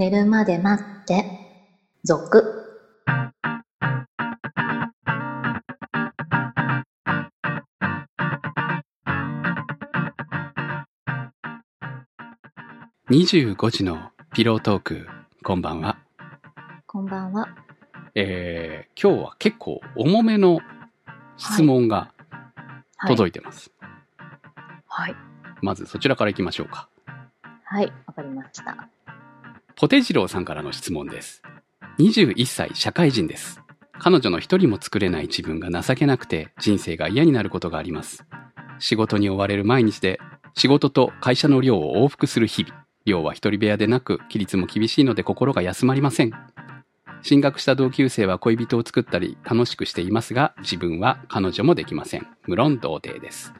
寝るまで待って、続。25時のピロートーク、こんばんは。こんばんは。えー、今日は結構重めの質問が届いてます。はい。まずそちらから行きましょうか。はい、わかりました。ポテジローさんからの質問です。21歳社会人です。彼女の一人も作れない自分が情けなくて人生が嫌になることがあります。仕事に追われる毎日で仕事と会社の寮を往復する日々。寮は一人部屋でなく規律も厳しいので心が休まりません。進学した同級生は恋人を作ったり楽しくしていますが自分は彼女もできません。無論童貞です。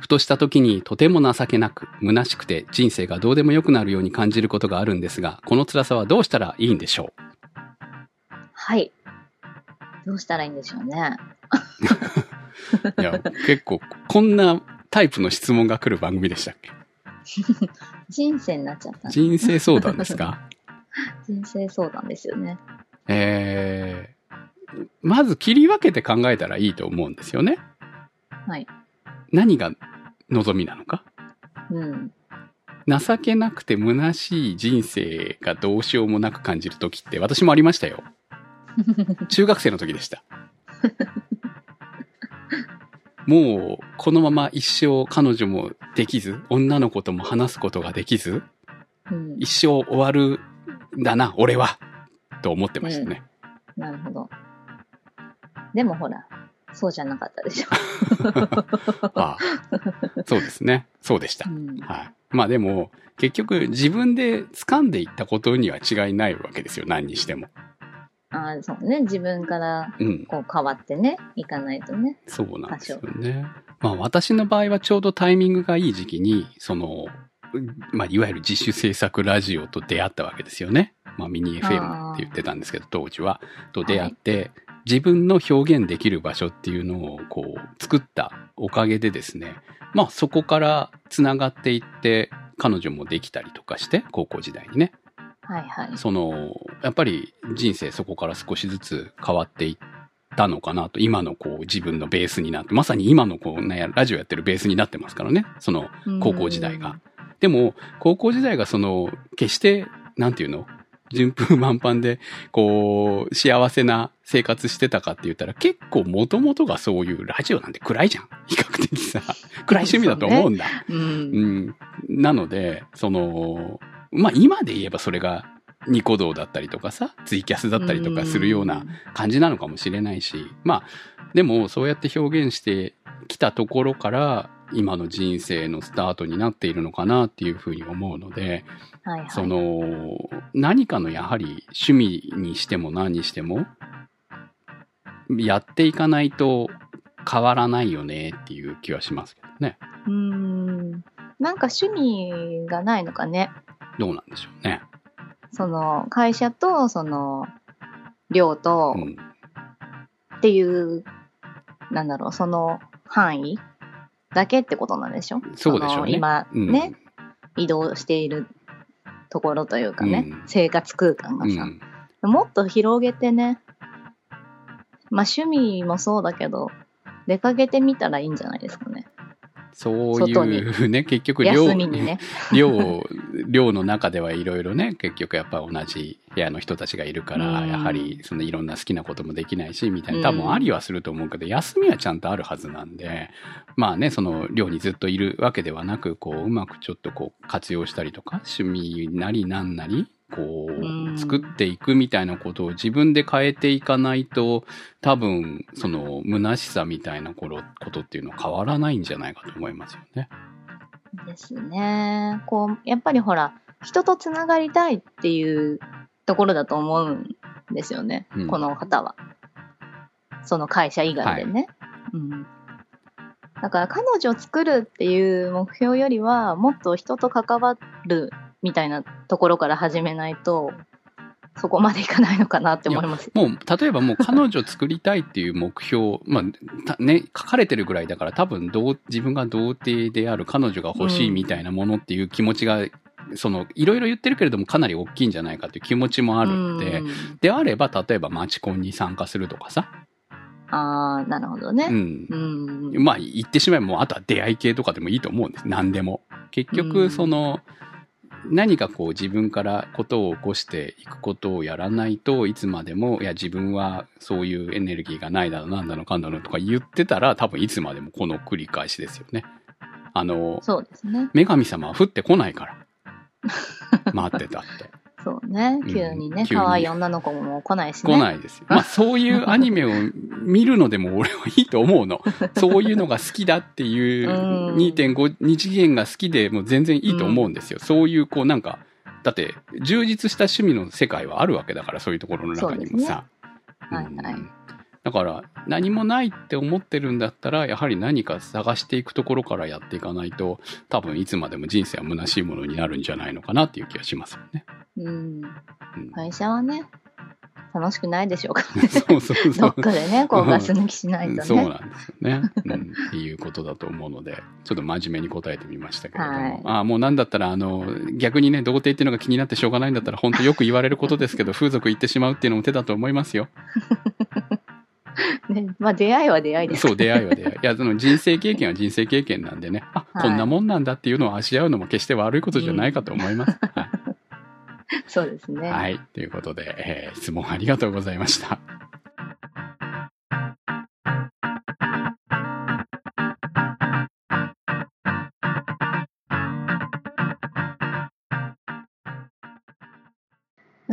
ふとした時にとても情けなく、虚しくて人生がどうでもよくなるように感じることがあるんですが、この辛さはどうしたらいいんでしょはい。どうしたらいいんでしょうね。う いや、結構、こんなタイプの質問が来る番組でしたっけ？人生になっちゃった。人生相談ですか？人生相談ですよね。えー、まず切り分けて考えたらいいと思うんですよね。はい。何が望みなのか？うん。情けなくて虚しい人生がどうしようもなく感じる時って私もありましたよ。中学生の時でした。もうこのまま一生彼女もできず、女の子とも話すことができず、うん。一生終わるんだな、俺は。と思ってましたね。なるほど。でもほら、そうじゃなかったでしょ。ああそうですね。そうでしたう。ん。はい。まあでも、結局自分で掴んでいったことには違いないわけですよ。何にしても。ああ、そうね。自分からうん。こう変わってね、いかないとね。そうなんですよね。まあ私の場合はちょうどタイミングがいい時期に、その、まあいわゆる自主制作ラジオと出会ったわけですよね。まあミニ FM って言ってたんですけど、当時は。と出会って、自分の表現できる場所っていうのをこう作ったおかげでですね、まあそこから繋がっていって、彼女もできたりとかして、高校時代にね。はいはい。その、やっぱり人生そこから少しずつ変わっていったのかなと、今のこう自分のベースになって、まさに今のこうね、ラジオやってるベースになってますからね、その高校時代が。でも、高校時代がその、決して、なんていうの順風満帆で、こう、幸せな生活してたかって言ったら、結構もともとがそういうラジオなんて暗いじゃん。比較的さ、暗い趣味だと思うんだ。うん。うん。うん。なので、その、まあ今で言えばそれがニコ動だったりとかさ、ツイキャスだったりとかするような感じなのかもしれないし、まあ、でもそうやって表現してきたところから、今の人生のスタートになっているのかなっていうふうに思うので、はいはい。その、何かのやはり趣味にしても何にしても、やっていかないと変わらないよねっていう気はしますけどね。うーん。なんか趣味がないのかね。どうなんでしょうね。その、会社と、その、寮とうん。っていう、なんだろう、その範囲だけってことなんでしょ？そうでしょうねの今うんね、移動しているところというかね、うん生活空間がさ、うん。もっと広げてね、まあ趣味もそうだけど、出かけてみたらいいんじゃないですかね。そういうね、結局寮ね。寮、寮の中ではいろいろね、結局やっぱ同じ部屋の人たちがいるから、うん。やはりそのいろんな好きなこともできないし、みたいな、多分ありはすると思うけど、休みはちゃんとあるはずなんで、まあね、その寮にずっといるわけではなく、こう、うまくちょっとこう活用したりとか、趣味なりなんなり、こう作っていくみたいなことを自分で変えていかないと、多分、その、虚しさみたいな頃ことっていうのは変わらないんじゃないかと思いますよね。ですね。こう、やっぱりほら、人とつながりたいっていうところだと思うんですよね。うんこの方は。その会社以外でね。うん。だから彼女を作るっていう目標よりは、もっと人と関わるみたいなところから始めないと、そこまでいかないのかなって思います。もう、例えばもう彼女作りたいっていう目標、まあ、たね、書かれてるぐらいだから多分、どう、自分が童貞である彼女が欲しいみたいなものっていう気持ちがその、いろいろ言ってるけれどもかなり大きいんじゃないかという気持ちもあるので、うんであれば、例えばマチコンに参加するとかさ、ああ、なるほどね。うん。うん。まあ、言ってしまえば、もう、あとは出会い系とかでもいいと思うんです。何でも。結う局、んその、何かこう自分からことを起こしていくことをやらないといつまでもいや自分はそういうエネルギーがないだのなんだのかんだのとか言ってたら多分いつまでもこの繰り返しですよね。あのそうですね。女神様は降ってこないから待ってたってそうねう。ん急にね、可愛い女の子も来ないしね。来ないですよ。まあそういうアニメを見るのでも俺はいいと思うの。そういうのが好きだっていううん2.5二次元が好きでもう全然いいと思うんですよ。そういうこうなんか、だって充実した趣味の世界はあるわけだからそういうところの中にもさ。ねはいはいうんだから何もないって思ってるんだったらやはり何か探していくところからやっていかないと多分いつまでも人生は虚しいものになるんじゃないのかなっていう気がしますよね。うん。うん会社はね、楽しくないでしょうからね。そうそうそ どうっ。かでね、こうガス抜きしないとね。うんそうなんですよね、うん。っていうことだと思うので、ちょっと真面目に答えてみましたけれども。はいああ、もうなんだったら、あの、逆にね、童貞っていうのが気になってしょうがないんだったら、本当よく言われることですけど、風俗行ってしまうっていうのも手だと思いますよ。ねまあ出会いは出会いですそう、出会いは出会い。いや、その人生経験は人生経験なんでね、あ、はいこんなもんなんだっていうのを足し合うのも決して悪いことじゃないかと思います。は いそうですね。はい。ということで、えー質問ありがとうございました。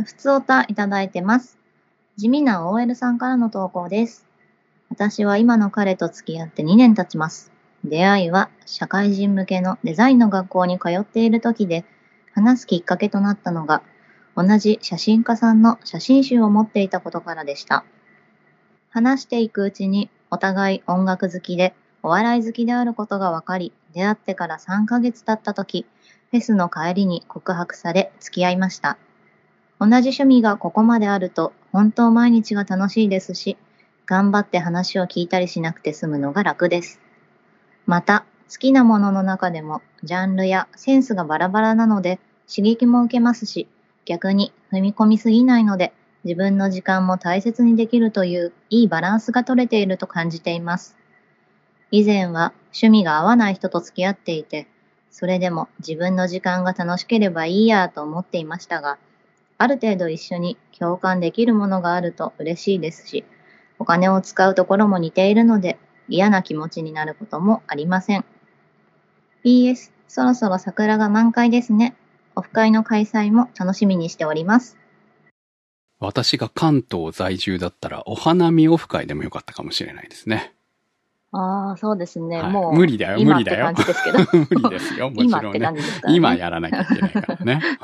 ふつおたいただいてます。地味な OL さんからの投稿です。私は今の彼と付き合って2年経ちます。出会いは社会人向けのデザインの学校に通っている時で、話すきっかけとなったのが、同じ写真家さんの写真集を持っていたことからでした。話していくうちにお互い音楽好きでお笑い好きであることが分かり、出会ってから3ヶ月経った時、フェスの帰りに告白され付き合いました。同じ趣味がここまであると本当毎日が楽しいですし、頑張って話を聞いたりしなくて済むのが楽です。また、好きなものの中でもジャンルやセンスがバラバラなので刺激も受けますし、逆に踏み込みすぎないので自分の時間も大切にできるといういいバランスが取れていると感じています。以前は趣味が合わない人と付き合っていて、それでも自分の時間が楽しければいいやと思っていましたが、ある程度一緒に共感できるものがあると嬉しいですし、お金を使うところも似ているので嫌な気持ちになることもありません。PS、そろそろ桜が満開ですね。オフ会の開催も楽しみにしております。私が関東在住だったら、お花見オフ会でもよかったかもしれないですね。ああ、そうですね。はいもう、無理だよ、無理だよ感。じですけど。無理ですよ、もちろんね。感じですか？らね。今やらなきゃいけないからね。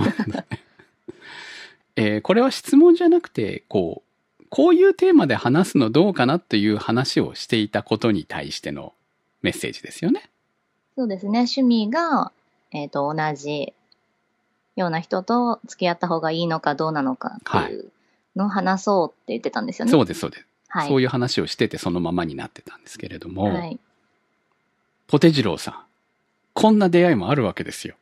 えーこれは質問じゃなくて、こう、こういうテーマで話すのどうかなっていう話をしていたことに対してのメッセージですよね。そうですね。趣味が、えっ、と、同じような人と付き合った方がいいのかどうなのかっていうのを話そうって言ってたんですよね。そうです、そうです。はい。そういう話をしててそのままになってたんですけれども、はい。ポテジローさん、こんな出会いもあるわけですよ。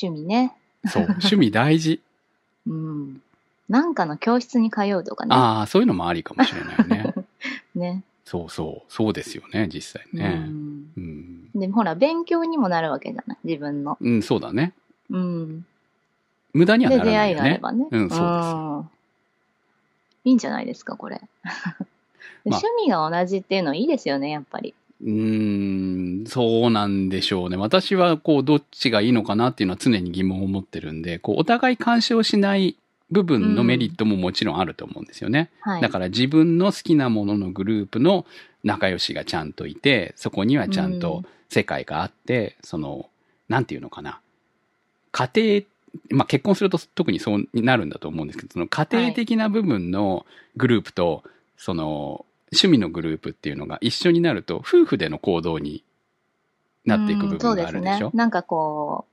趣味ね。そう、趣味大事。うん。なんかの教室に通うとかね。ああ、そういうのもありかもしれないね。ね。そうそう、そうですよね、実際うね。ん。うん、で、ほら、勉強にもなるわけじゃない？自分の。うん、そうだね。うん。無駄にはで、ならないよね出会いがあれ。ばね。うんそうですんいいんじゃないですか、これ。で まあ趣味が同じっていうのいいですよね、やっぱり。うーん、そうなんでしょうね。私は、こう、どっちがいいのかなっていうのは常に疑問を持ってるんで、こう、お互い干渉しない部分のメリットももちろんあると思うんですよね。はい。だから自分の好きなもののグループの仲良しがちゃんといて、そこにはちゃんと世界があって、その、なんていうのかな。家庭、まあ結婚すると特にそうになるんだと思うんですけど、その家庭的な部分のグループと、その、趣味のグループっていうのが一緒になると、夫婦での行動になっていく部分があるでしょ？うんそうですね。なんかこ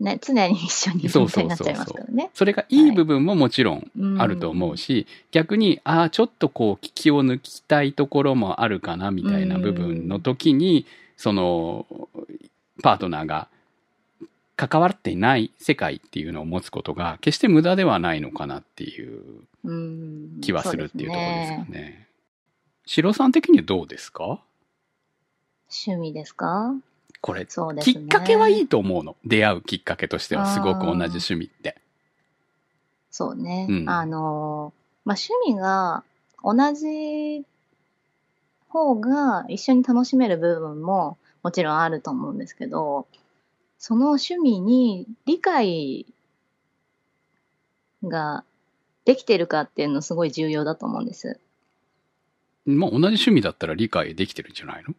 う、ね、常に一緒にいるみたいになっちゃいますからね。それがいい部分ももちろんうんあると思うし、逆に、ああ、ちょっとこう、気を抜きたいところもあるかな、みたいな部分の時に、その、パートナーが、関わっていない世界っていうのを持つことが決して無駄ではないのかなっていううん気はするっていうところですかね。シロさん的にはどうですか？趣味ですか？これ、ね。きっかけはいいと思うの。出会うきっかけとしてはすごく同じ趣味って。そうね。うんあの、まあ、趣味が同じ方が一緒に楽しめる部分ももちろんあると思うんですけど、その趣味に理解ができてるかっていうのすごい重要だと思うんです。まあ同じ趣味だったら理解できてるんじゃないの？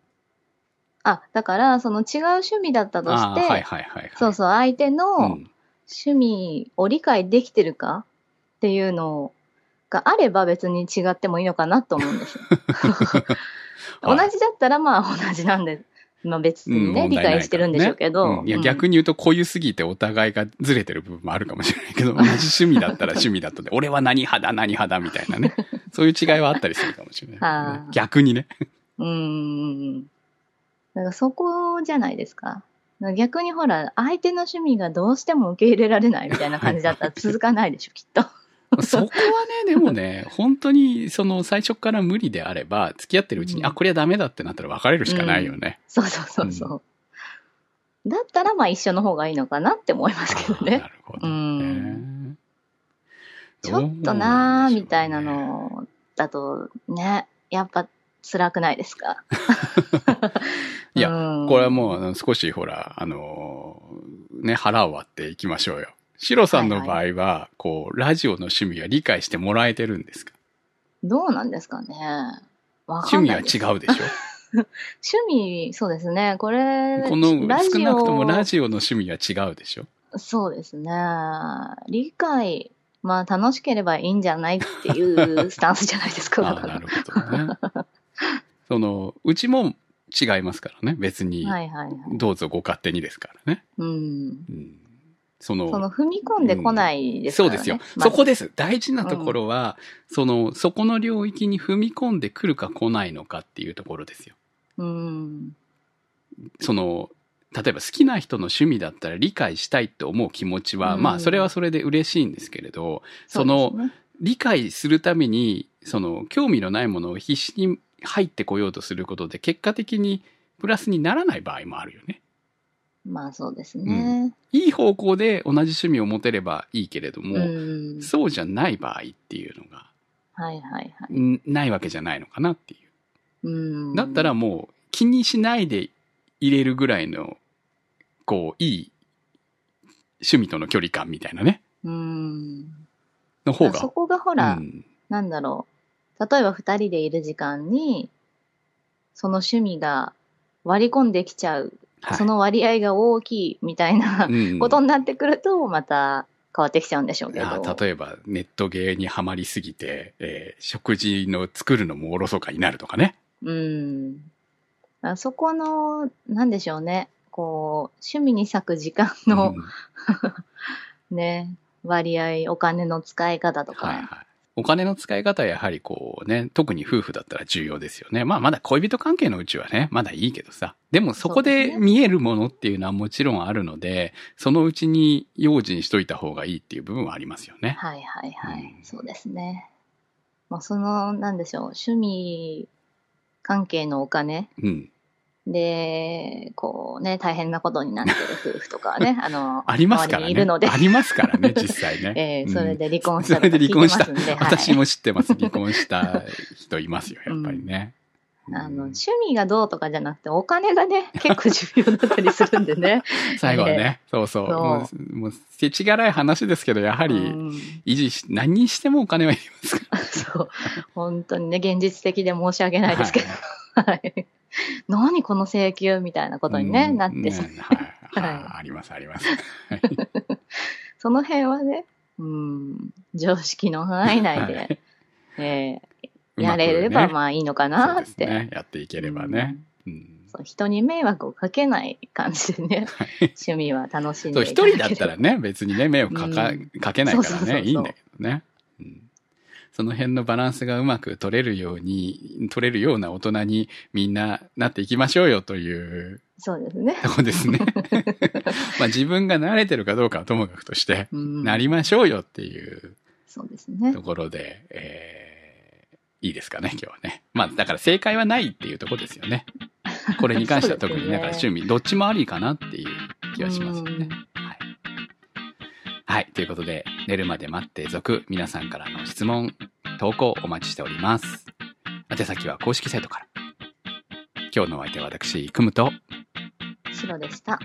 あ、だからその違う趣味だったとあして、あはいはいはいはい。そうそう、相手うのん趣味を理解できてるかっていうのがあれば別に違ってもいいのかなと思うんです。同はいじだったらまあ同じなんで、まあ別にね、うん理解してるんでしょうけど。うん。いや、うん。逆に言うと濃ゆすぎてお互いがずれてる部分もあるかもしれないけど、同じ趣味だったら趣味だったで、俺は何派だ何派だみたいなね。そういう違いはあったりするかもしれない、逆にね。うーん。だからそこじゃないですか。逆にほら、相手の趣味がどうしても受け入れられないみたいな感じだったら続かないでしょ、きっと。そこはね、でもね、本当にその最初から無理であれば、付き合ってるうちに、うんあ、これはダメだってなったら別れるしかないよね。そうそうそうそう。だったらまあ一緒の方がいいのかなって思いますけどねな。るほどうねん。ちょっとなーみたいなのだとね、やっぱ辛くないですか？いやうんこれはもう少しほら、あのーね、腹を割っていきましょうよ。シロさんの場合は、こう、ラジオの趣味は理解してもらえてるんですか？どうなんですかねわ趣味は違うでしょ？趣味、そうですね。これ、このラジオ少なくともラジオの趣味は違うでしょ？そうですね。理解、まあ楽しければいいんじゃないっていうスタンスじゃないですか。あなるほどね。その、うちも違いますからね。別に、はいはいはい。どうぞご勝手にですからね。うん。うん、その、その踏み込んでこないですからね。そうですよ。そこです。大事なところは、その、そこの領域に踏み込んでくるか来ないのかっていうところですよ。うん。その、例えば好きな人の趣味だったら理解したいって思う気持ちは、うんまあそれはそれで嬉しいんですけれど、そのね理解するために、その興味のないものを必死に入ってこようとすることで、結果的にプラスにならない場合もあるよね。まあそうですね。いい方向で同じ趣味を持てればいいけれども、うん。そうじゃない場合っていうのが、はいはいはい。んないわけじゃないのかなっていう。うん。だったらもう気にしないで入れるぐらいの、こう、いい趣味との距離感みたいなね、うん。の方が。そこがほら、うんなんだろう。例えば二人でいる時間に、その趣味が割り込んできちゃう。はいその割合が大きいみたいなうんことになってくると、また変わってきちゃうんでしょうけど。あ例えばネットゲーにはまりすぎて、えー食事の作るのもおろそかになるとかね。うん。あそこの、なんでしょうね。こう、趣味に割く時間の、うん ね、割合、お金の使い方とか。はいはい。お金の使い方はやはりこうね、特に夫婦だったら重要ですよね。まあまだ恋人関係のうちはね、まだいいけどさ。でもそこで見えるものっていうのはもちろんあるので、そのうちに用心しといた方がいいっていう部分はありますよね。はいはいはい。うんそうですね。まあ、その、なんでしょう、趣味関係のお金うん。で、こうね、大変なことになってる夫婦とかはね、あの、ありますからね。いるのであ、りますからね、実際ね。ええうんそれで離婚したそれで離婚した私も知ってます。離婚した人いますよ、やっぱりね。あの、うん趣味がどうとかじゃなくて、お金がね、結構重要だったりするんでね。最後はね、そうそう。もう、もう、せちがらい話ですけど、やはり、うん維持し、何にしてもお金はいりますかそう。本当にね、現実的で申し訳ないですけど。はい。何この請求みたいなことら。に、ねうんなってしまうねはい。あります、あります。その辺はね、うん、常識の範囲内はで、いえやれればまあいいのかなって。ね。やっていければね。うんそう人に迷惑をかけない感じでね、趣味は楽しんでいただければ一人だったらね、別にね、迷惑かか,、うんかけないからね、いいんだけどね。うんその辺のバランスがうまく取れるように、取れるような大人にみんななっていきましょうよというそうですね。とこですね。まあ自分が慣れてるかどうかはともかくとして、うんなりましょうよっていうそうですねと。ころで、えーいいですかね、今日はね。まあだから正解はないっていうところですよね。これに関しては特に、だから趣味、どっちもありかなっていう気がしますよね。はい。ということで、寝るまで待って続、皆さんからの質問、投稿お待ちしております。宛先は公式サイトから。今日のお相手は私、くむと、しろでした。